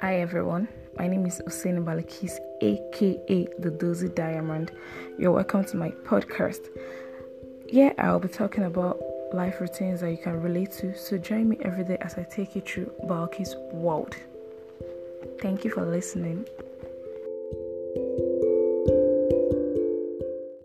Hi everyone, my name is Usain Balakis, aka the Dozy Diamond. You're welcome to my podcast. Yeah, I'll be talking about life routines that you can relate to. So join me every day as I take you through Balki's world. Thank you for listening.